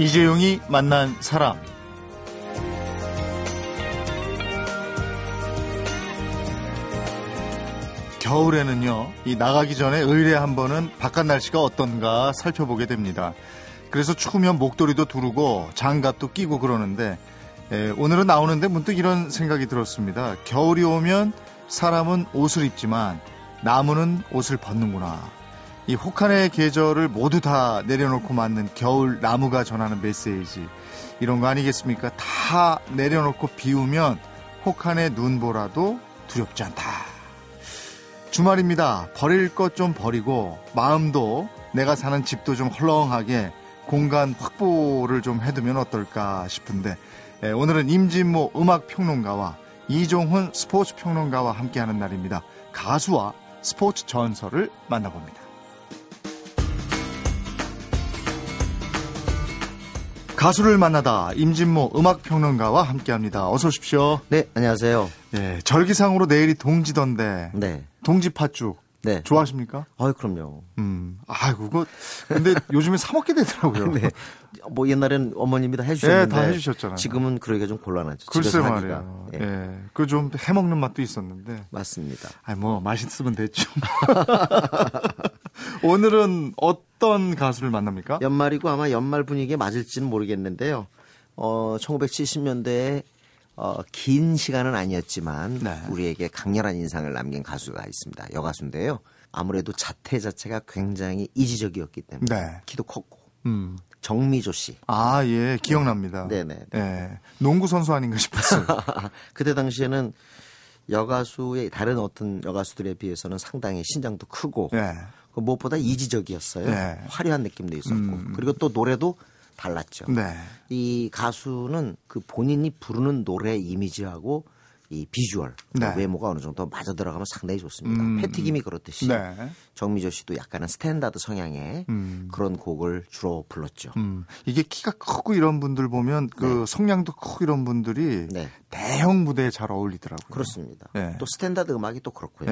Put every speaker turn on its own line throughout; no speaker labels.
이재용이 만난 사람. 겨울에는요, 이 나가기 전에 의뢰 한 번은 바깥 날씨가 어떤가 살펴보게 됩니다. 그래서 추우면 목도리도 두르고 장갑도 끼고 그러는데, 에, 오늘은 나오는데 문득 이런 생각이 들었습니다. 겨울이 오면 사람은 옷을 입지만 나무는 옷을 벗는구나. 이 혹한의 계절을 모두 다 내려놓고 맞는 겨울 나무가 전하는 메시지. 이런 거 아니겠습니까? 다 내려놓고 비우면 혹한의 눈보라도 두렵지 않다. 주말입니다. 버릴 것 좀 버리고 마음도 내가 사는 집도 좀 헐렁하게 공간 확보를 좀 해두면 어떨까 싶은데 예, 오늘은 임진모 음악 평론가와 이종훈 스포츠 평론가와 함께하는 날입니다. 가수와 스포츠 전설을 만나봅니다. 가수를 만나다 임진모 음악평론가와 함께합니다. 어서 오십시오.
네, 안녕하세요.
네, 절기상으로 내일이 동지던데
네.
동지 팥죽
네.
좋아하십니까?
아유, 그럼요.
음, 아, 그거 근데 요즘에 사 먹게 되더라고요.
네. 뭐 옛날엔 어머님이 다 해 주셨는데.
네, 다 해 주셨잖아요.
지금은 그러기가 좀 곤란하죠.
글쎄 말이에요. 예,
예.
그좀 해먹는 맛도 있었는데.
맞습니다.
아, 뭐 맛있으면 됐죠. 오늘은 어떤 가수를 만납니까?
연말이고 아마 연말 분위기에 맞을지는 모르겠는데요. 어, 1970년대에 어, 긴 시간은 아니었지만
네.
우리에게 강렬한 인상을 남긴 가수가 있습니다. 여가수인데요. 아무래도 자태 자체가 굉장히 이지적이었기 때문에
네.
키도 컸고
음.
정미조 씨.
아, 예, 기억납니다.
네네.
예, 농구 선수 아닌가 싶었어요.
그때 당시에는 여가수의 다른 어떤 여가수들에 비해서는 상당히 신장도 크고
예.
그 무엇보다 이지적이었어요.
네.
화려한 느낌도 있었고
음.
그리고 또 노래도 달랐죠.
네.
이 가수는 그 본인이 부르는 노래 이미지하고 이 비주얼 그
네.
외모가 어느 정도 맞아 들어가면 상당히 좋습니다.
음.
패티김이 그렇듯이
네.
정미조 씨도 약간은 스탠다드 성향의
음.
그런 곡을 주로 불렀죠.
음, 이게 키가 크고 이런 분들 보면 그 성량도 크고 이런 분들이
네,
대형 무대에 잘 어울리더라고요.
그렇습니다.
네.
또 스탠다드 음악이 또 그렇고요.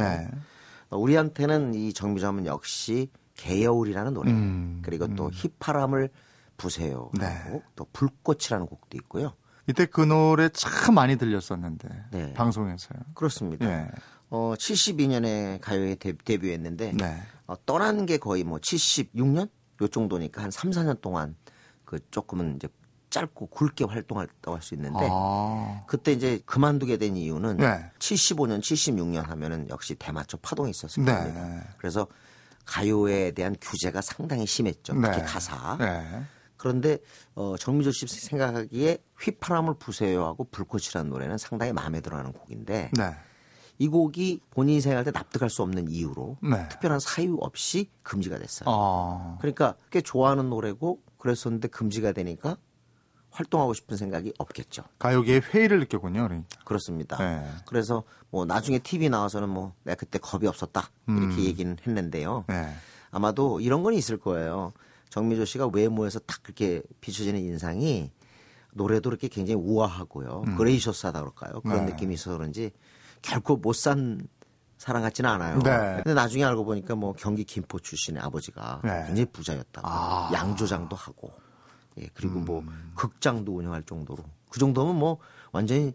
예.
어, 우리한테는 이 하면 역시 개여울이라는 노래
음,
그리고 또 휘파람을 부세요
네.
하고 또 불꽃이라는 곡도 있고요.
이때 그 노래 참 많이 들렸었는데
네.
방송에서요.
그렇습니다.
예.
어, 72년에 가요에 데, 데뷔 했는데
네.
어, 떠난 게 거의 뭐 76년 요 정도니까 한 3, 4년 동안 그 조금은 이제 짧고 굵게 활동했다고 할 수 있는데
아.
그때 이제 그만두게 된 이유는
네.
75년, 76년 하면은 역시 대마초 파동이 있었을
네.
겁니다. 그래서 가요에 대한 규제가 상당히 심했죠. 특히
네.
가사.
네.
그런데 어, 정미조 씨 생각하기에 휘파람을 부세요 하고 불꽃이라는 노래는 상당히 마음에 들어하는 곡인데
네.
이 곡이 본인이 생각할 때 납득할 수 없는 이유로
네.
특별한 사유 없이 금지가 됐어요.
아.
그러니까 꽤 좋아하는 노래고 그랬었는데 금지가 되니까 활동하고 싶은 생각이 없겠죠.
가요계의 회의를 느꼈군요. 그러니까.
그렇습니다.
네.
그래서 뭐 나중에 TV 나와서는 뭐 내가 그때 겁이 없었다 이렇게
음.
얘기는 했는데요.
네.
아마도 이런 건 있을 거예요. 정미조 씨가 외모에서 딱 그렇게 비춰지는 인상이 노래도 이렇게 굉장히 우아하고요. 그레이셔스하다 그럴까요? 그런
음. 네.
느낌이 있어서 그런지 결코 못 산 사람 같지는 않아요.
네.
근데 나중에 알고 보니까 뭐 경기 김포 출신의 아버지가
네.
굉장히 부자였다고
아. 음.
양조장도 하고 예, 그리고 뭐 극장도 운영할 정도로 그 정도면 뭐 완전히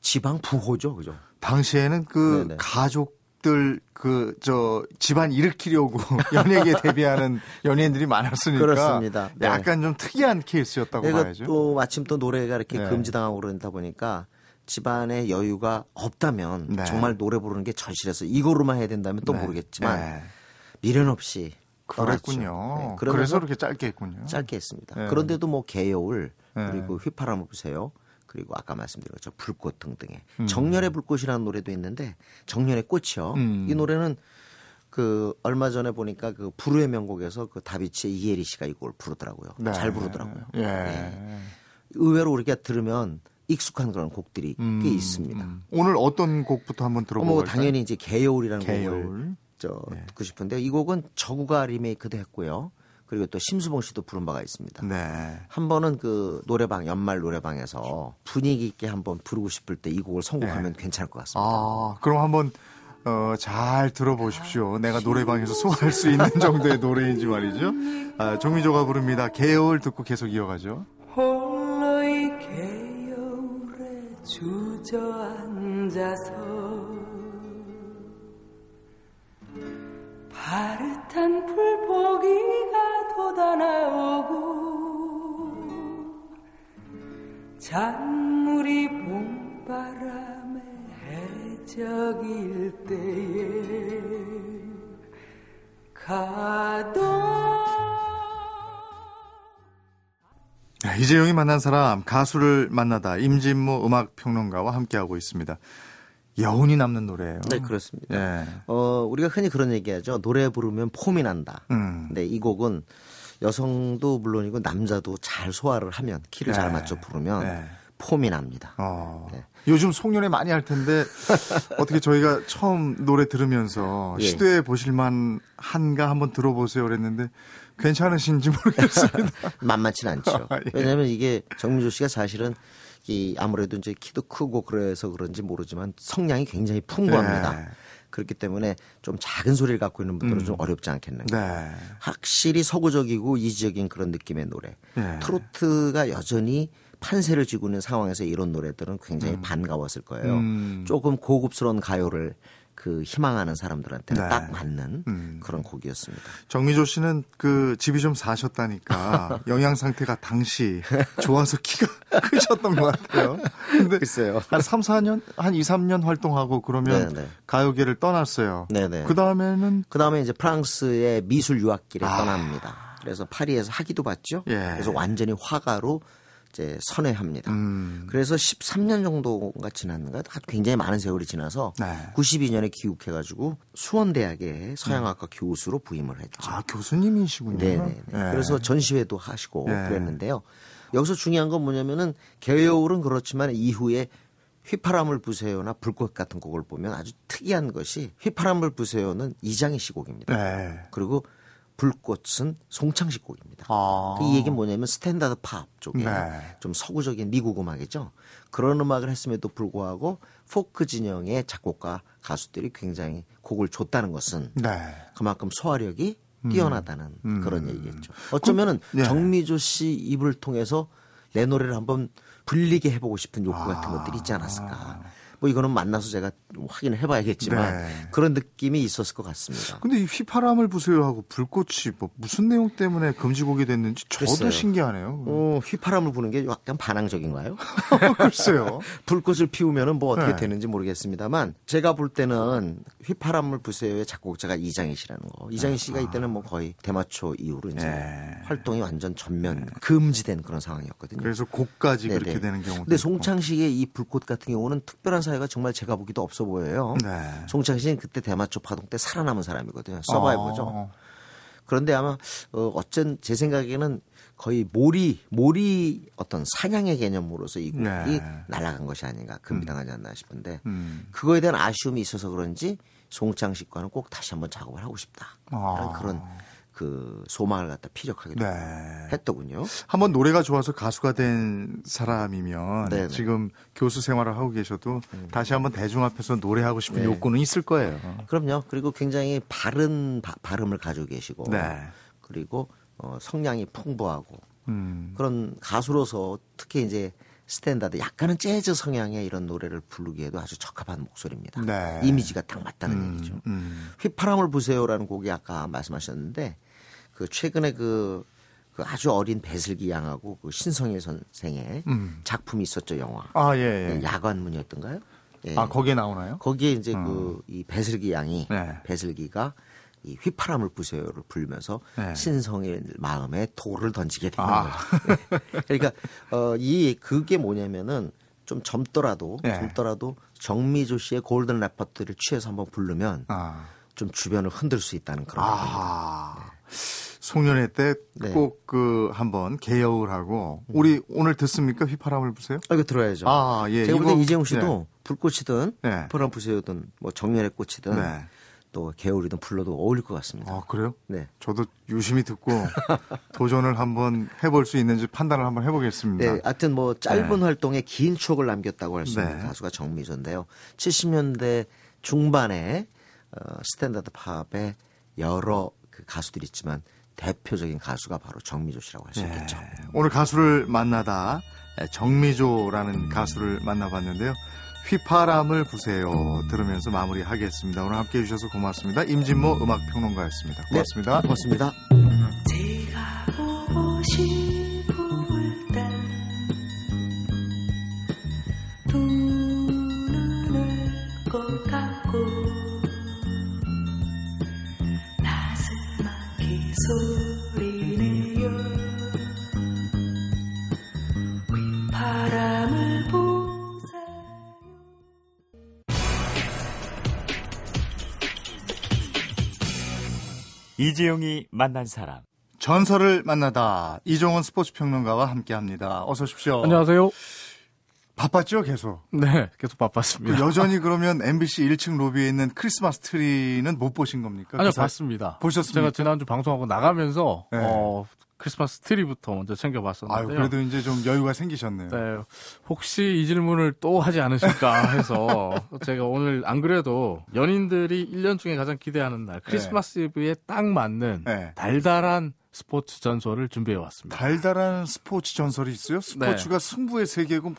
지방 부호죠, 그죠?
당시에는 그
네네.
가족들 그 저 집안 일으키려고 연예계 데뷔하는 연예인들이 많았으니까
그렇습니다. 네.
약간 좀 특이한 케이스였다고 봐야죠.
또 마침 또 노래가 이렇게
네.
금지당하고 그러다 보니까 집안의 여유가 없다면
네.
정말 노래 부르는 게 절실해서 이거로만 해야 된다면 또
네.
모르겠지만
네.
미련 없이
그랬군요.
떠났죠. 네,
그래서 그렇게 짧게 했군요.
짧게 했습니다.
네.
그런데도 뭐 개여울
네.
그리고 휘파람을 부세요. 그리고 아까 말씀드린 것처럼 불꽃 등등의
음.
정열의 불꽃이라는 노래도 있는데 정열의 꽃이요.
음.
이 노래는 그 얼마 전에 보니까 그 불후의 명곡에서 그 다비치의 이혜리 씨가 이 곡을 부르더라고요.
네.
잘 부르더라고요.
예.
네. 의외로 우리가 들으면 익숙한 그런 곡들이
음,
꽤 있습니다.
음. 오늘 어떤 곡부터 한번
어,
들어보고
뭐? 당연히 이제 개여울이라는 곡을
개여울.
저 듣고 싶은데 이 곡은 저구가 리메이크도 했고요. 그리고 또 심수봉 씨도 부른 바가 있습니다.
네.
한 번은 그 노래방 연말 노래방에서 분위기 있게 한번 부르고 싶을 때 이 곡을 선곡하면 괜찮을 것 같습니다.
아, 그럼 한번 어, 잘 들어보십시오. 내가 노래방에서 소화할 수 있는 정도의 노래인지 말이죠. 아, 정미조가 부릅니다. 개요를 듣고 계속 이어가죠.
홀로이 개요울에 주저앉아서 파릇한 풀포기가 돋아나오고 잔물이 봄바람에 해적일 때에 가도
네, 이재용이 만난 사람 가수를 만나다 임진모 음악 평론가와 함께하고 있습니다. 여운이 남는 노래예요.
네, 그렇습니다.
예.
어, 우리가 흔히 그런 얘기하죠. 노래 부르면 폼이 난다.
음.
근데 이 곡은 여성도 물론이고 남자도 잘 소화를 하면 키를
네.
잘 맞춰 부르면
네.
폼이 납니다.
어,
네.
요즘 송년회 많이 할 텐데 어떻게 저희가 처음 노래 들으면서
예.
시도해 보실만 한가 한번 들어보세요 그랬는데 괜찮으신지 모르겠습니다.
만만치 않죠.
예.
왜냐하면 이게 정민조 씨가 사실은 이 아무래도 이제 키도 크고 그래서 그런지 모르지만 성량이 굉장히 풍부합니다.
네.
그렇기 때문에 좀 작은 소리를 갖고 있는 분들은 좀 어렵지 않겠는가.
네.
확실히 서구적이고 이지적인 그런 느낌의 노래.
네.
트로트가 여전히 판세를 쥐고 있는 상황에서 이런 노래들은 굉장히 반가웠을 거예요.
음.
조금 고급스러운 가요를 그 희망하는 사람들한테는
네.
딱 맞는
음.
그런 곡이었습니다.
정미조 씨는 그 집이 좀 사셨다니까 영양 상태가 당시 좋아서 키가 크셨던 것 같아요. 근데
글쎄요.
한 3, 4년, 한 2, 3년 활동하고 그러면
네, 네.
가요계를 떠났어요.
네네.
그 다음에는
그 다음에 이제 프랑스의 미술 유학길에
아.
떠납니다. 그래서 파리에서 학위도 받죠.
예.
그래서 완전히 화가로 이제 선회합니다.
음,
그래서 13년 정도가 지났는가? 굉장히 많은 세월이 지나서
네.
92년에 귀국해가지고 수원대학의 서양학과 교수로 부임을 했죠.
아 교수님이시군요.
네네.
예.
그래서 전시회도 하시고
네.
그랬는데요. 여기서 중요한 건 뭐냐면은 개요울은 그렇지만 이후에 휘파람을 부세요나 불꽃 같은 곡을 보면 아주 특이한 것이 휘파람을 부세요는 이장희 씨 곡입니다.
네.
그리고 불꽃은 송창식 곡입니다.
아.
이 얘기는 뭐냐면 스탠다드 팝 쪽에
네.
좀 서구적인 미국 음악이죠. 그런 음악을 했음에도 불구하고 포크 진영의 작곡가 가수들이 굉장히 곡을 줬다는 것은
네.
그만큼 소화력이 뛰어나다는
음.
그런 얘기겠죠. 어쩌면은
그, 예.
정미조 씨 입을 통해서 내 노래를 한번 불리게 해보고 싶은 욕구 같은 것들이 있지 않았을까. 뭐 이거는 만나서 제가 좀 확인을 해봐야겠지만
네.
그런 느낌이 있었을 것 같습니다.
근데 이 휘파람을 부세요 하고 불꽃이 뭐 무슨 내용 때문에 금지곡이 됐는지 저도
글쎄요.
신기하네요.
어, 휘파람을 부는 게 약간 반항적인가요?
글쎄요.
불꽃을 피우면은 뭐 어떻게
네.
되는지 모르겠습니다만 제가 볼 때는 휘파람을 부세요의 작곡자가 이장희 씨라는 거. 이장희 씨가 이때는 뭐 거의 대마초 이후로 이제
네.
활동이 완전 전면 금지된 그런 상황이었거든요.
그래서 곡까지
네네.
그렇게 되는 경우도
근데. 송창식의 이 불꽃 같은 경우는 특별한 사회가 정말 제가 보기도 없어 보여요.
네.
송창식은 그때 대마초 파동 때 살아남은 사람이거든요. 서바이버죠.
어.
그런데 아마 어, 어쩐 제 생각에는 거의 몰이 몰이 어떤 사냥의 개념으로서 이 곡이
네.
날아간 것이 아닌가 금비당하지 않나 싶은데
음.
그거에 대한 아쉬움이 있어서 그런지 송창식과는 꼭 다시 한번 작업을 하고 싶다.
아.
그런 그 소망을 갖다 피력하기도
네.
했더군요.
한번 노래가 좋아서 가수가 된 사람이면
네네. 음.
지금 교수 생활을 하고 계셔도 다시 한번 대중 앞에서 노래하고 싶은
네.
욕구는 있을 거예요.
그럼요. 그리고 굉장히 바른 바, 발음을 가지고 계시고
네.
그리고 어, 성량이 풍부하고
음.
그런 가수로서 특히 이제 스탠다드 약간은 재즈 성향의 이런 노래를 부르기에도 아주 적합한 목소리입니다.
네.
이미지가 딱 맞다는 얘기죠.
음.
휘파람을 부세요라는 곡이 아까 말씀하셨는데 그 최근에 그, 그 아주 어린 배슬기 양하고 그 신성일 선생의
음.
작품이 있었죠 영화.
아, 예, 예.
야관문이었던가요? 예.
아, 거기에 나오나요?
거기에 이제 그이 배슬기 양이
네.
배슬기가 이 휘파람을 부세요를 불면서
네.
신성일 마음에 돌을 던지게 되는
아.
거죠. 네. 그러니까 어, 이 그게 뭐냐면은 좀 젊더라도
네.
젊더라도 정미조 씨의 골든 레퍼토리를 취해서 한번 부르면
아.
좀 주변을 흔들 수 있다는 그런.
아. 송년회 때
네.
꼭그 한번 개혁을 하고 우리 오늘 듣습니까? 휘파람을 부세요?
아, 이거 들어야죠.
아, 예.
제가 볼때
이거-
이재용 씨도 불꽃이든
네.
휘파람 부세요든 뭐 정열의 꽃이든
네.
또 개울이든 불러도 어울릴 것 같습니다.
아, 그래요?
네.
저도 유심히 듣고 도전을 한번 해볼 수 있는지 판단을 한번 해보겠습니다.
네, 하여튼 뭐 짧은
네.
활동에 긴 추억을 남겼다고 할 수 있는
네.
가수가 정미조인데요. 70년대 중반에 어, 스탠다드 팝의 여러 그 가수들이 있지만 대표적인 가수가 바로 정미조 씨라고 할 수 있겠죠.
예. 오늘 가수를 만나다 정미조라는 가수를 만나봤는데요. 휘파람을 부세요 들으면서 마무리하겠습니다. 오늘 함께 해 주셔서 고맙습니다. 임진모 음악평론가였습니다. 고맙습니다.
네, 고맙습니다.
이재용이 만난 사람.
전설을 만나다 이종원 스포츠 평론가와 함께 합니다. 어서 오십시오.
안녕하세요.
바빴죠, 계속.
네, 계속
그
바빴습니다.
여전히 그러면 MBC 1층 로비에 있는 크리스마스 트리는 못 보신 겁니까?
아니요,
그 사-
봤습니다.
보셨습니까?
제가 지난주 방송하고 나가면서
네.
어, 크리스마스 트리부터 먼저
아유,
챙겨봤었는데요.
그래도 이제 좀 여유가 생기셨네요.
네, 혹시 이 질문을 또 하지 않으실까 해서 제가 오늘 안 그래도 연인들이 1년 중에 가장 기대하는 날 크리스마스 이브에 딱 맞는
네.
달달한 스포츠 전설을 준비해 왔습니다.
달달한 스포츠 전설이 있어요? 스포츠가 승부의 세계고 막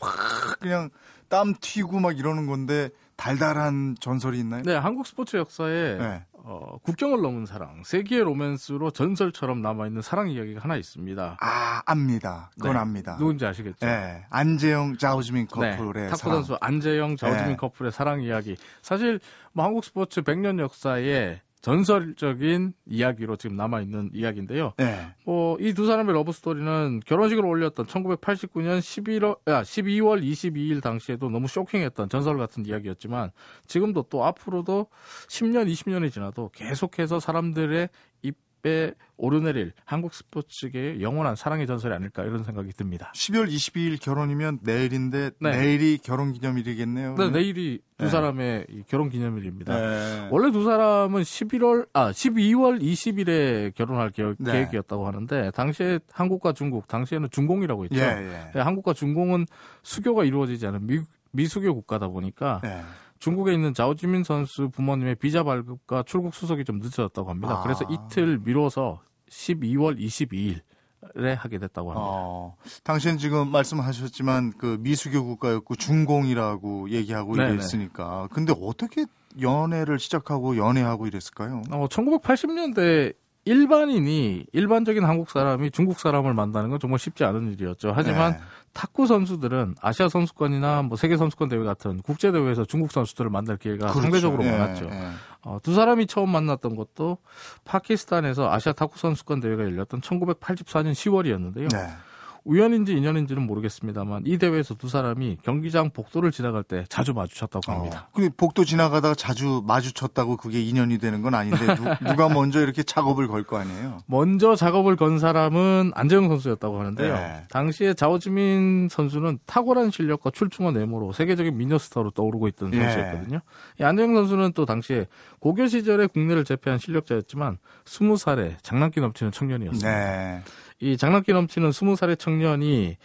그냥 땀 튀고 막 이러는 건데 달달한 전설이 있나요?
네, 한국 스포츠 역사에
네.
어, 국경을 넘은 사랑, 세기의 로맨스로 전설처럼 남아있는 사랑 이야기가 하나 있습니다.
아, 압니다. 그건
네,
압니다.
누군지 아시겠죠?
네. 안재형, 자오즈민 커플의
네, 탁구. 선수 안재형, 자오즈민
네.
커플의 사랑 이야기. 사실 뭐 한국 스포츠 100년 역사에 전설적인 이야기로 지금 남아 있는 이야기인데요.
네.
뭐 이 두 사람의 러브 스토리는 결혼식을 올렸던 1989년 11월 아, 12월 22일 당시에도 너무 쇼킹했던 전설 같은 이야기였지만 지금도 또 앞으로도 10년, 20년이 지나도 계속해서 사람들의 입 에 오르내릴 한국 스포츠계의 영원한 사랑의 전설이 아닐까 이런 생각이 듭니다.
12월 22일 결혼이면 내일인데
네.
내일이 결혼 기념일이겠네요.
네, 내일이 두
네.
사람의 이 결혼 기념일입니다.
네.
원래 두 사람은 11월 아 12월 20일에 결혼할 계획,
네.
계획이었다고 하는데 당시에 한국과 중국 당시에는 중공이라고 했죠.
예, 예.
네, 한국과 중공은 수교가 이루어지지 않은 미, 미수교 국가다 보니까
네.
중국에 있는 자오지민 선수 부모님의 비자 발급과 출국 수속이 좀 늦어졌다고 합니다.
아.
그래서 이틀 미뤄서 12월 22일에 하게 됐다고 합니다.
어, 당신 지금 말씀하셨지만 그 미수교 국가였고 중공이라고 얘기하고
네네.
이랬으니까. 근데 어떻게 연애를 시작하고 연애하고 이랬을까요?
어, 1980년대 일반인이 일반적인 한국 사람이 중국 사람을 만나는 건 정말 쉽지 않은 일이었죠. 하지만
네.
탁구 선수들은 아시아 선수권이나 뭐 세계 선수권 대회 같은 국제 대회에서 중국 선수들을 만날 기회가
그렇죠.
상대적으로
예,
많았죠.
예.
어, 두 사람이 처음 만났던 것도 파키스탄에서 아시아 탁구 선수권 대회가 열렸던 1984년 10월이었는데요.
네.
우연인지 인연인지는 모르겠습니다만 이 대회에서 두 사람이 경기장 복도를 지나갈 때 자주 마주쳤다고 합니다.
어, 근데 복도 지나가다가 자주 마주쳤다고 그게 인연이 되는 건 아닌데 누, 누가 먼저 이렇게 작업을 걸 거 아니에요?
먼저 작업을 건 사람은 안재영 선수였다고 하는데요.
네.
당시에 자오지민 선수는 탁월한 실력과 출중한 외모로 세계적인 미녀 스타로 떠오르고 있던
예.
선수였거든요. 이 안재영 선수는 또 당시에 고교 시절에 국내를 제패한 실력자였지만 20살에 장난기 넘치는 청년이었습니다.
네.
이 장난기 넘치는 20살의 청년이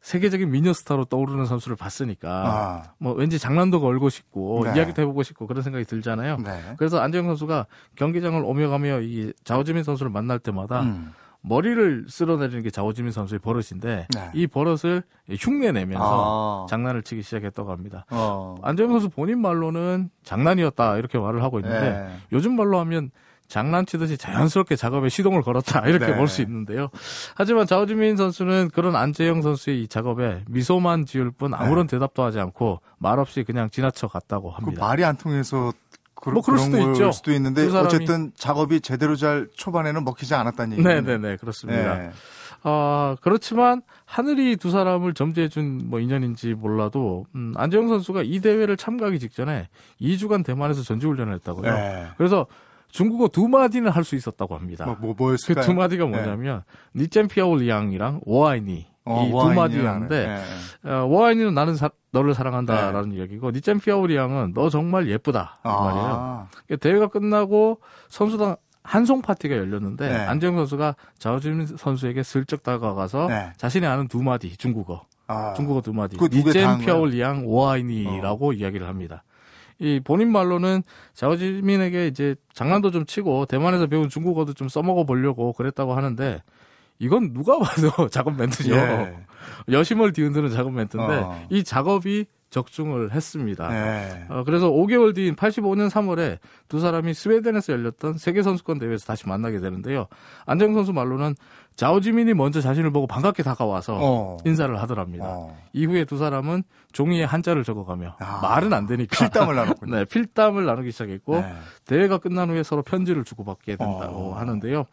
세계적인 미녀 스타로 떠오르는 선수를 봤으니까
아,
뭐 왠지 장난도 걸고 싶고
네.
이야기도 해보고 싶고 그런 생각이 들잖아요.
네.
그래서 안재영 선수가 경기장을 오며 가며 이 자오지민 선수를 만날 때마다
음.
머리를 쓸어내리는 게 자오지민 선수의 버릇인데
네.
이 버릇을 흉내내면서
아.
장난을 치기 시작했다고 합니다.
어.
안재영 선수 본인 말로는 장난이었다 이렇게 말을 하고 있는데
네.
요즘 말로 하면 장난치듯이 자연스럽게 작업에 시동을 걸었다 이렇게
네.
볼수 있는데요. 하지만 자오지민 선수는 그런 안재영 선수의 이 작업에 미소만 지을 뿐 아무런 대답도 하지 않고 말없이 그냥 지나쳐 갔다고
그
합니다.
말이 안 통해서 그,
뭐 그럴
런
수도
걸
있죠.
수도 있는데
두 사람이-
어쨌든 작업이 제대로 잘 초반에는 먹히지 않았다는 얘기예요.
네네네 그렇습니다.
네.
아, 그렇지만 하늘이 두 사람을 점지해준 뭐 인연인지 몰라도 음, 안재영 선수가 이 대회를 참가하기 직전에 2주간 대만에서 전지훈련을 했다고요.
네.
그래서 중국어 두 마디는 할 수 있었다고 합니다.
뭐,
뭐그
뭐였을까요?
두 마디가 뭐냐면 니젠피아올리앙이랑 워아이니
어,
이두
와인이라는.
마디였는데
네.
어, 워아이니는 나는 사- 너를 사랑한다라는 이야기고 니젠피아올리앙은 너 정말 예쁘다 이 말이에요.
아,
그러니까 대회가 끝나고 선수단 한송 파티가 열렸는데
네.
안재영 선수가 자오진 선수에게 슬쩍 다가가서
네.
자신이 아는 두 마디 중국어
아.
중국어 두 마디
그거 두개다
니젠
한 거예요?
피아올리앙 오아이니라고 이야기를 합니다. 이 본인 말로는 자오지민에게 이제 장난도 좀 치고 대만에서 배운 중국어도 좀 써먹어 보려고 그랬다고 하는데 이건 누가 봐도 작업 멘트죠.
예.
여심을 뒤흔드는 작업 멘트인데
어.
이 작업이 적중을 했습니다.
네.
어, 그래서 5개월 뒤인 85년 3월에 두 사람이 스웨덴에서 열렸던 세계 선수권 대회에서 다시 만나게 되는데요. 안정 선수 말로는 자오지민이 먼저 자신을 보고 반갑게 다가와서
어.
인사를 하더랍니다.
어.
이후에 두 사람은 종이에 한자를 적어가며
아.
말은 안 되니까
필담을 나눴군요.
네, 필담을 나누기 시작했고
네.
대회가 끝난 후에 서로 편지를 주고받게 된다고
어.
하는데요.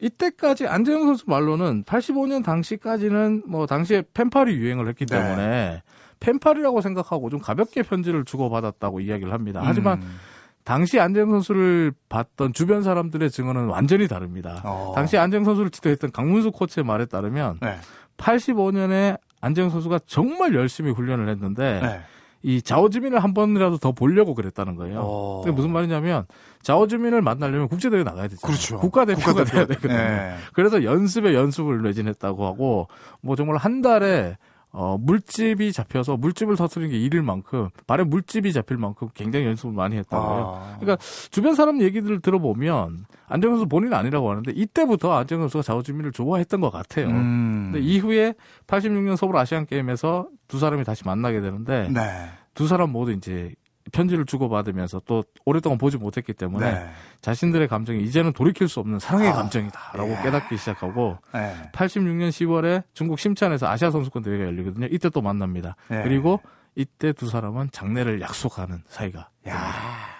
이때까지 안재영 선수 말로는 85년 당시까지는 뭐 당시에 펜팔이 유행을 했기
네.
때문에 펜팔이라고 생각하고 좀 가볍게 편지를 주고받았다고 이야기를 합니다. 하지만
음.
당시 안재영 선수를 봤던 주변 사람들의 증언은 완전히 다릅니다.
어.
당시 안재영 선수를 지도했던 강문수 코치의 말에 따르면
네.
85년에 안재영 선수가 정말 열심히 훈련을 했는데
네.
이 자오즈민을 한 번이라도 더 보려고 그랬다는 거예요.
어.
그게 무슨 말이냐면 자오즈민을 만나려면 국제대회 나가야 되죠.
그렇죠.
국가대표가 돼야 되거든요.
네.
그래서 연습에 연습을 매진했다고 하고 뭐 정말 한 달에 어, 물집이 잡혀서 물집을 터트리는 게 일일 만큼 발에 물집이 잡힐 만큼 굉장히 연습을 많이 했다고 해요.
아.
그러니까 주변 사람 얘기들을 들어보면 안정 선수 본인은 아니라고 하는데 이때부터 안정 선수가 자오즈민을 좋아했던 것 같아요.
음.
근데 이후에 86년 서울 아시안 게임에서 두 사람이 다시 만나게 되는데
네.
두 사람 모두 이제 편지를 주고받으면서 또 오랫동안 보지 못했기 때문에
네.
자신들의 감정이 이제는 돌이킬 수 없는 사랑의
아.
감정이다라고
예.
깨닫기 시작하고
네.
86년 10월에 중국 심찬에서 아시아 선수권 대회가 열리거든요. 이때 또 만납니다.
예.
그리고 이때 두 사람은 장례를 약속하는 사이가
야,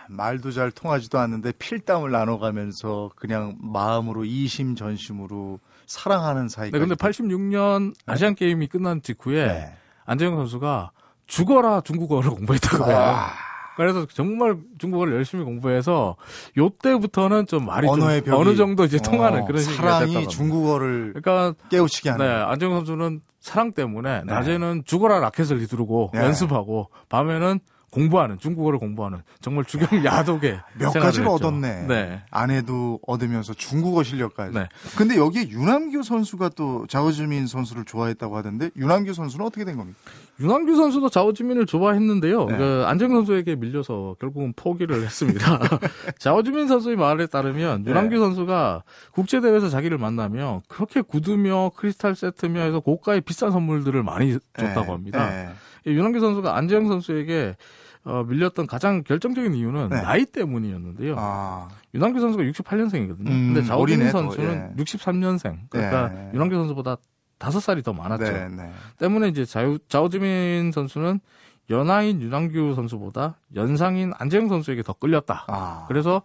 말도 잘 통하지도 않는데 필담을 나눠가면서 그냥 마음으로 이심전심으로 사랑하는 사이가.
네, 근데 86년 아시안 게임이 끝난 직후에
네.
안재영 선수가 죽어라 중국어를 공부했다고 해요.
와,
그래서 정말 중국어를 열심히 공부해서 요때부터는 좀 말이 좀 어느 정도 이제 통하는
어,
그런 식이 됐다고 합니다.
중국어를
그러니까
깨우치게
네,
하는.
안정현 선수는 사랑 때문에
네.
낮에는 죽어라 라켓을 휘두르고
네.
연습하고 밤에는 공부하는 중국어를 공부하는 정말 주경 야독의
몇
생활을
가지를. 얻었네.
네.
아내도 얻으면서 중국어 실력까지.
네.
근데 여기에 윤남규 선수가 또 자오즈민 선수를 좋아했다고 하던데 윤남규 선수는 어떻게 된 겁니까?
윤한규 선수도 자오지민을 좋아했는데요.
네.
그 안정 선수에게 밀려서 결국은 포기를 했습니다. 자오지민 선수의 말에 따르면
네.
윤한규 선수가 국제 대회에서 자기를 만나면 그렇게 구두며 크리스탈 세트며 해서 고가의 비싼 선물들을 많이 줬다고
네.
합니다.
네.
이 윤한규 선수가 안재영 선수에게 어, 밀렸던 가장 결정적인 이유는
네.
나이 때문이었는데요.
아,
윤한규 선수가 68년생이거든요.
음,
근데
또,
선수는
예.
63년생. 그러니까
예.
윤한규 선수보다 5살이 더 많았죠.
네, 네.
때문에 이제 자유, 자오지민 선수는 연하인 윤한규 선수보다 연상인 안재영 선수에게 더 끌렸다.
아,
그래서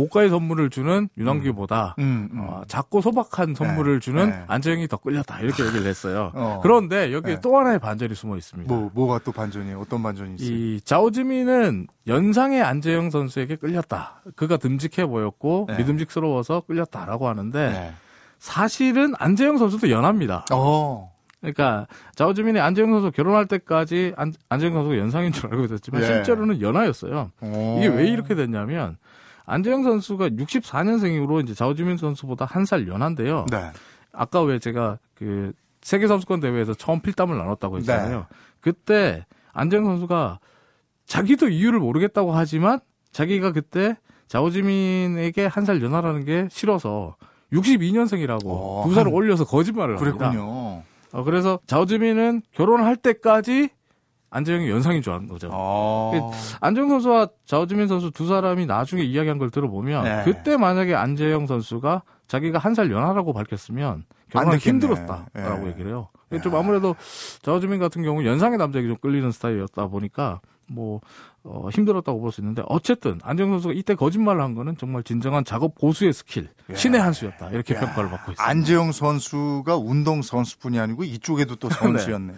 고가의 선물을 주는 윤한규보다
음, 음.
어, 작고 소박한 선물을
네,
주는
네.
안재영이 더 끌렸다. 이렇게 얘기를 했어요.
어.
그런데 여기에
네.
또 하나의 반전이 숨어 있습니다.
뭐 뭐가 또 반전이에요? 어떤 반전이 있어요?
이 자오지민은 연상의 안재영 선수에게 끌렸다. 그가 듬직해 보였고
네.
믿음직스러워서 끌렸다라고 하는데
네.
사실은 안재영 선수도 연합니다.
어,
그러니까 자오지민이 안재영 선수 결혼할 때까지 안, 안재영 선수가 연상인 줄 알고 있었지만
예.
실제로는 연하였어요.
어.
이게 왜 이렇게 됐냐면 안재영 선수가 64년생으로 이제 자오지민 선수보다 한 살 연한데요.
네.
아까 왜 제가 그 세계 선수권 대회에서 처음 필담을 나눴다고 했잖아요.
네.
그때 안재영 선수가 자기도 이유를 모르겠다고 하지만 자기가 그때 자오지민에게 한 살 연하라는 게 싫어서 62년생이라고
어,
두 살을
한-
올려서 거짓말을 합니다.
그랬군요.
어, 그래서 자오지민은 결혼할 때까지 안재영이 연상인 줄 아는 거죠.
어.
안재영 선수와 자오지민 선수 두 사람이 나중에 이야기한 걸 들어보면
네.
그때 만약에 안재영 선수가 자기가 한 살 연하라고 밝혔으면 결혼하기. 힘들었다라고
예.
얘기를 해요. 좀 아무래도 자오지민 같은 경우 연상의 남자에게 좀 끌리는 스타일이었다 보니까 뭐 어, 힘들었다고 볼 수 있는데 어쨌든 안재형 선수가 이때 거짓말을 한 거는 정말 진정한 작업 고수의 스킬 신의 한 수였다 이렇게 평가를 받고 있습니다.
안재형 선수가 운동 선수뿐이 아니고 이쪽에도 또 선수였네.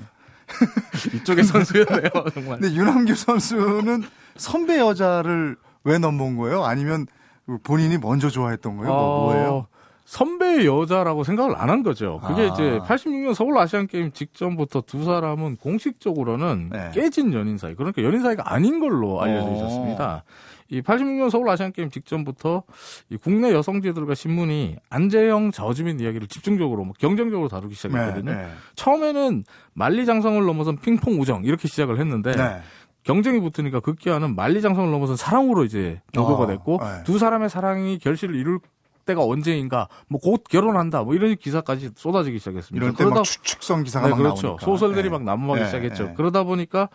이쪽의 선수였네요 정말.
근데 유남규 선수는 선배 여자를 왜 넘본 거예요? 아니면 본인이 먼저 좋아했던 거예요? 뭐,
어,
뭐예요?
선배의 여자라고 생각을 안 한 거죠. 그게
아.
이제 86년 서울 아시안 게임 직전부터 두 사람은 공식적으로는
네.
깨진 연인 사이, 그러니까 연인 사이가 아닌 걸로 알려져
어.
있었습니다. 이 86년 서울 아시안 게임 직전부터 이 국내 여성지들과 신문이 안재영, 자오지민 이야기를 집중적으로 뭐 경쟁적으로 다루기 시작했거든요.
네,
처음에는 만리장성을 넘어선 핑퐁 우정 이렇게 시작을 했는데
네.
경쟁이 붙으니까 극기와는 만리장성을 넘어선 사랑으로 이제 보도가
어,
됐고
네.
두 사람의 사랑이 결실을 이룰 때가 언제인가 뭐 곧 결혼한다 뭐 이런 기사까지 쏟아지기 시작했습니다.
이럴 때막 추측성 기사가
네,
막
그렇죠.
나오니까.
소설들이
예.
막 난무하기
예,
시작했죠.
예.
그러다 보니까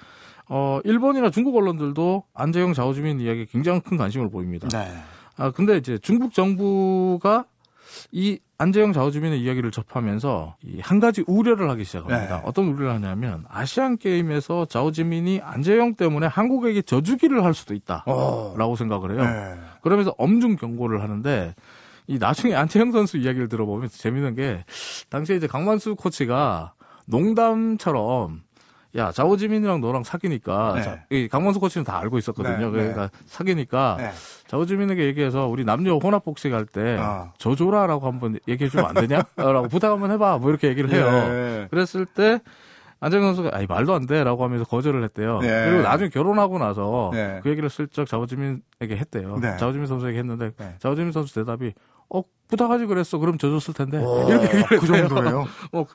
어 일본이나 중국 언론들도 안재영 좌우주민 이야기에 굉장히 큰 관심을 보입니다.
네.
아 근데 이제 중국 정부가 이 안재영 좌우주민의 이야기를 접하면서 이 한 가지 우려를 하기 시작합니다.
네.
어떤 우려를 하냐면 아시안 게임에서 좌우지민이 안재영 때문에 한국에게 저주기를 할 수도 있다라고 생각을 해요.
어. 네.
그러면서 엄중 경고를 하는데 이 나중에 안채영 선수 이야기를 들어보면 재밌는 게 당시에 이제 강만수 코치가 농담처럼 야 자오지민이랑 너랑 사귀니까
네.
자, 이 강만수 코치는 다 알고 있었거든요.
네,
그러니까 사귀니까
네.
자오지민에게 얘기해서 우리 남녀 혼합 복식 할때
아.
저조라라고 한번 얘기해 주면 안 되냐? 라고 부탁 한번 해봐. 뭐 이렇게 얘기를 해요.
예.
그랬을 때 안정 선수가 아이 말도 안 돼라고 하면서 거절을 했대요.
네.
그리고 나중에 결혼하고 나서
네.
그 얘기를 슬쩍 자오지민에게 했대요.
네.
자오지민 선수에게 했는데
네.
자오지민 선수 대답이 어 부탁하지 그랬어. 그럼 져줬을 텐데
오,
이렇게 얘기를
그. 정도예요.
어,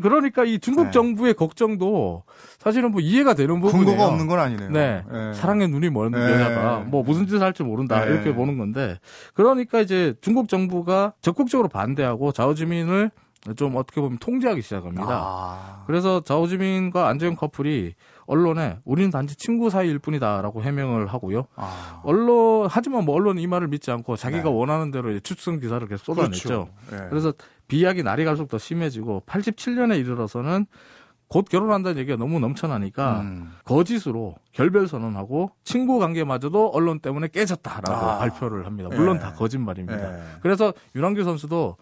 그러니까 이 중국
네.
정부의 걱정도 사실은 뭐 이해가 되는 부분이에요.
근거가 없는 건 아니네요.
네.
예.
사랑에 눈이 먼
네.
여자가 뭐 무슨 짓을 할지 모른다
네.
이렇게 보는 건데 그러니까 이제 중국 정부가 적극적으로 반대하고 자오지민을 좀 어떻게 보면 통제하기 시작합니다.
아.
그래서 자오지민과 안재영 커플이 언론에 우리는 단지 친구 사이일 뿐이다라고 해명을 하고요.
아.
언론 하지만 뭐 언론은 이 말을 믿지 않고 자기가
네.
원하는 대로 추측성 기사를 계속 쏟아냈죠.
그렇죠. 예.
그래서 비약이 날이 갈수록 더 심해지고 87년에 이르러서는 곧 결혼한다는 얘기가 너무 넘쳐나니까
음.
거짓으로 결별 선언하고 친구 관계마저도 언론 때문에 깨졌다라고
아.
발표를 합니다. 물론
예.
다 거짓말입니다.
예.
그래서 윤한규 선수도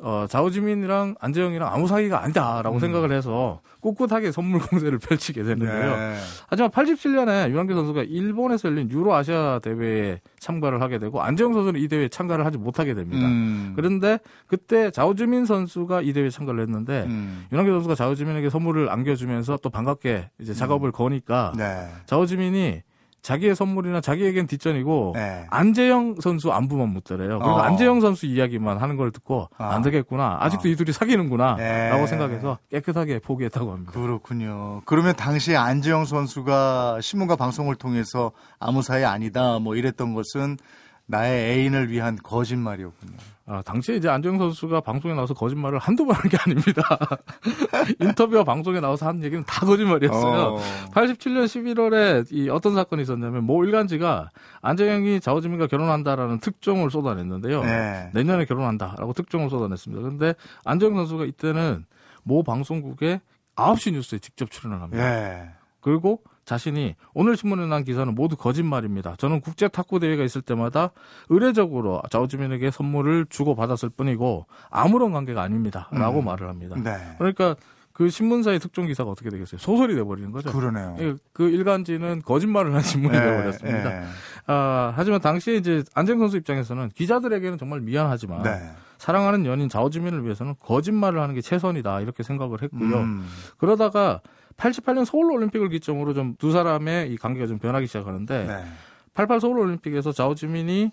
어, 자오지민이랑 안재영이랑 아무 사이가 아니다라고 생각을 해서 꿋꿋하게 선물 공세를 펼치게 되는데요.
음. 네.
하지만 87년에 윤한규 선수가 일본에서 열린 유로 아시아 대회에 참가를 하게 되고 안재영 선수는 이 대회에 참가를 하지 못하게 됩니다.
음.
그런데 그때 자오지민 선수가 이 대회에 참가를 했는데
음.
윤한규 선수가 자오지민에게 선물을 안겨주면서 또 반갑게 이제 작업을 거니까
네.
자오지민이 자기의 선물이나 자기에겐 뒷전이고
네.
안재영 선수 안부만 묻더래요. 그리고
어.
안재영 선수 이야기만 하는 걸 듣고
아.
안 되겠구나. 아직도
어.
이 둘이 사귀는구나.
네.
라고 생각해서 깨끗하게 포기했다고 합니다.
그렇군요. 그러면 당시에 안재영 선수가 신문과 방송을 통해서 아무 사이 아니다 뭐 이랬던 것은 나의 애인을 위한 거짓말이었군요.
아, 당시에 이제 안재영 선수가 방송에 나와서 거짓말을 한두 번 한 게 아닙니다. 인터뷰와 방송에 나와서 한 얘기는 다 거짓말이었어요.
어.
87년 11월에 이 어떤 사건이 있었냐면 모 일간지가 안재영이 자오지민과 결혼한다라는 특종을 쏟아냈는데요.
네.
내년에 결혼한다라고 특종을 쏟아냈습니다. 그런데 안재영 선수가 이때는 모 방송국의 9시 뉴스에 직접 출연을 합니다.
예.
그리고 자신이 오늘 신문에 난 기사는 모두 거짓말입니다. 저는 국제 탁구 대회가 있을 때마다 의례적으로 자오지민에게 선물을 주고 받았을 뿐이고 아무런 관계가 아닙니다라고
음.
말을 합니다.
네.
그러니까 그 신문사의 특종 기사가 어떻게 되겠어요? 소설이 돼버리는 거죠.
그러네요.
예, 그 일간지는 거짓말을 한 신문이
예,
되어버렸습니다.
예.
아, 하지만 당시에 이제 안정 선수 입장에서는 기자들에게는 정말 미안하지만
네.
사랑하는 연인 자오지민을 위해서는 거짓말을 하는 게 최선이다 이렇게 생각을 했고요.
음.
그러다가 88년 서울 올림픽을 기점으로 좀 두 사람의 이 관계가 좀 변하기 시작하는데
네.
88 서울 올림픽에서 자오지민이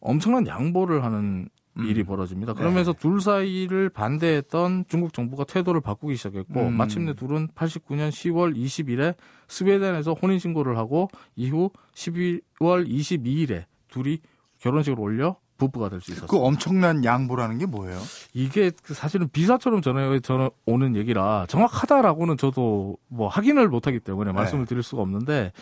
엄청난 양보를 하는
음.
일이 벌어집니다. 그러면서 둘 사이를 반대했던 중국 정부가 태도를 바꾸기 시작했고
음.
마침내 둘은 89년 10월 20일에 스웨덴에서 혼인 신고를 하고 이후 12월 22일에 둘이 결혼식을 올려 부부가 될 수 있었어요.
그 엄청난 양보라는 게 뭐예요?
이게 그 사실은 비사처럼 전해 전해 오는 얘기라 정확하다라고는 저도 뭐 확인을 못하기 때문에 말씀을 드릴 수가 없는데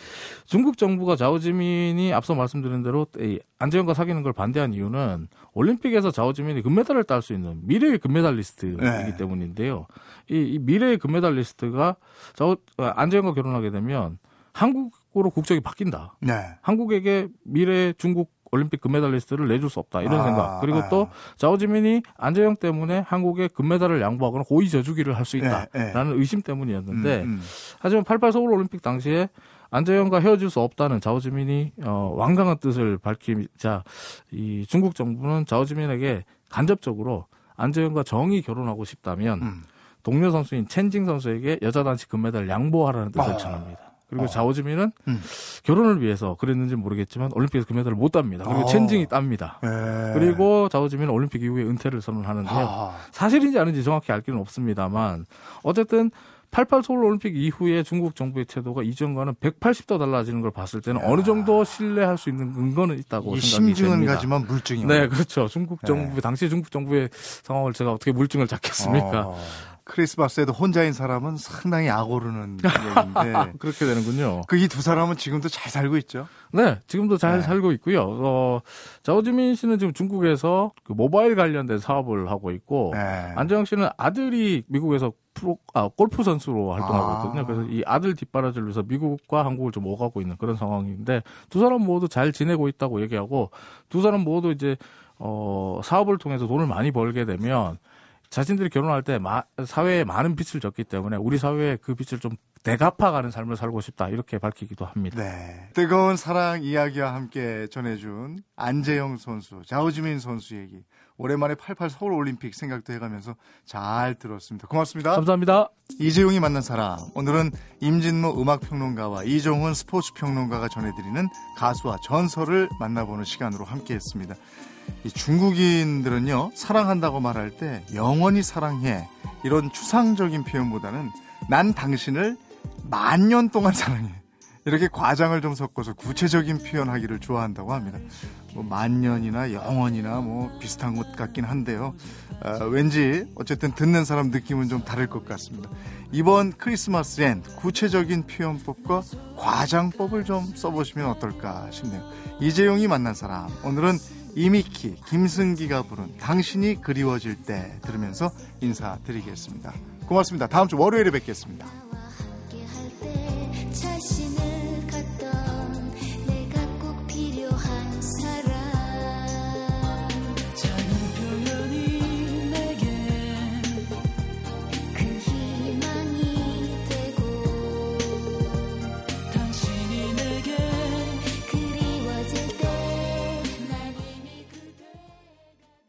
중국 정부가 자오지민이 앞서 말씀드린 대로 이 안재영과 사귀는 걸 반대한 이유는 올림픽에서 자오지민이 금메달을 딸 수 있는 미래의 금메달리스트이기
네.
때문인데요. 이, 이 미래의 금메달리스트가 자오 아, 안재영과 결혼하게 되면 한국으로 국적이 바뀐다.
네.
한국에게 미래 중국 올림픽 금메달리스트를 내줄 수 없다 이런
아,
생각 그리고
아.
또 자오지민이 안재영 때문에 한국에 금메달을 양보하거나 고의 저주기를 할수
네, 네.
있다라는 의심 때문이었는데
음, 음.
하지만 88 서울 올림픽 당시에 안재영과 헤어질 수 없다는 자오지민이 어, 완강한 뜻을 밝히자 이 중국 정부는 자오지민에게 간접적으로 안재영과 정의 결혼하고 싶다면
음.
동료 선수인 첸징 선수에게 여자 단식 금메달을 양보하라는 뜻을
어.
전합니다. 그리고
어.
자오지민은
음.
결혼을 위해서 그랬는지 모르겠지만 올림픽에서 금메달을 못 땁니다. 그리고
어.
첸징이 땁니다.
예.
그리고 자오지민은 올림픽 이후에 은퇴를 선언하는데요.
아.
사실인지 아닌지 정확히 알 길은 없습니다만 어쨌든 88 서울 올림픽 이후에 중국 정부의 태도가 이전과는 180도 달라지는 걸 봤을 때는 어느 정도 신뢰할 수 있는 근거는 있다고
이
생각이
심증은
됩니다.
가지만 물증이
네. 그렇죠. 중국 정부
네.
당시 중국 정부의 상황을 제가 어떻게 물증을 잡겠습니까?
어, 크리스마스에도 혼자인 사람은 상당히 악오르는 얘기인데
그렇게 되는군요.
그 이 두 사람은 지금도 잘 살고 있죠.
네, 지금도 잘
네.
살고 있고요. 어, 자오지민 씨는 지금 중국에서 그 모바일 관련된 사업을 하고 있고
네.
안정영 씨는 아들이 미국에서 프로 아, 골프 선수로 활동하고
아.
있거든요. 그래서 이 아들 뒷바라지를 위해서 미국과 한국을 좀 오가고 있는 그런 상황인데 두 사람 모두 잘 지내고 있다고 얘기하고 두 사람 모두 이제 어, 사업을 통해서 돈을 많이 벌게 되면 자신들이 결혼할 때 마- 사회에 많은 빚을 졌기 때문에 우리 사회에 그 빚을 좀 대갚아가는 삶을 살고 싶다 이렇게 밝히기도 합니다.
네. 뜨거운 사랑 이야기와 함께 전해준 안재영 선수, 자오지민 선수 얘기. 오랜만에 88 서울 올림픽 생각도 해가면서 잘 들었습니다. 고맙습니다.
감사합니다.
이재용이 만난 사람. 오늘은 임진모 음악평론가와 이종훈 스포츠평론가가 전해드리는 가수와 전설을 만나보는 시간으로 함께했습니다. 이 중국인들은요 사랑한다고 말할 때 영원히 사랑해 이런 추상적인 표현보다는 난 당신을 만년 동안 사랑해 이렇게 과장을 좀 섞어서 구체적인 표현하기를 좋아한다고 합니다. 뭐 만년이나 영원이나 뭐 비슷한 것 같긴 한데요. 아, 왠지 어쨌든 듣는 사람 느낌은 좀 다를 것 같습니다. 이번 크리스마스엔 구체적인 표현법과 과장법을 좀 써보시면 어떨까 싶네요. 이재용이 만난 사람 오늘은 이미키 김승기가 부른 당신이 그리워질 때 들으면서 인사드리겠습니다. 고맙습니다. 다음 주 월요일에 뵙겠습니다.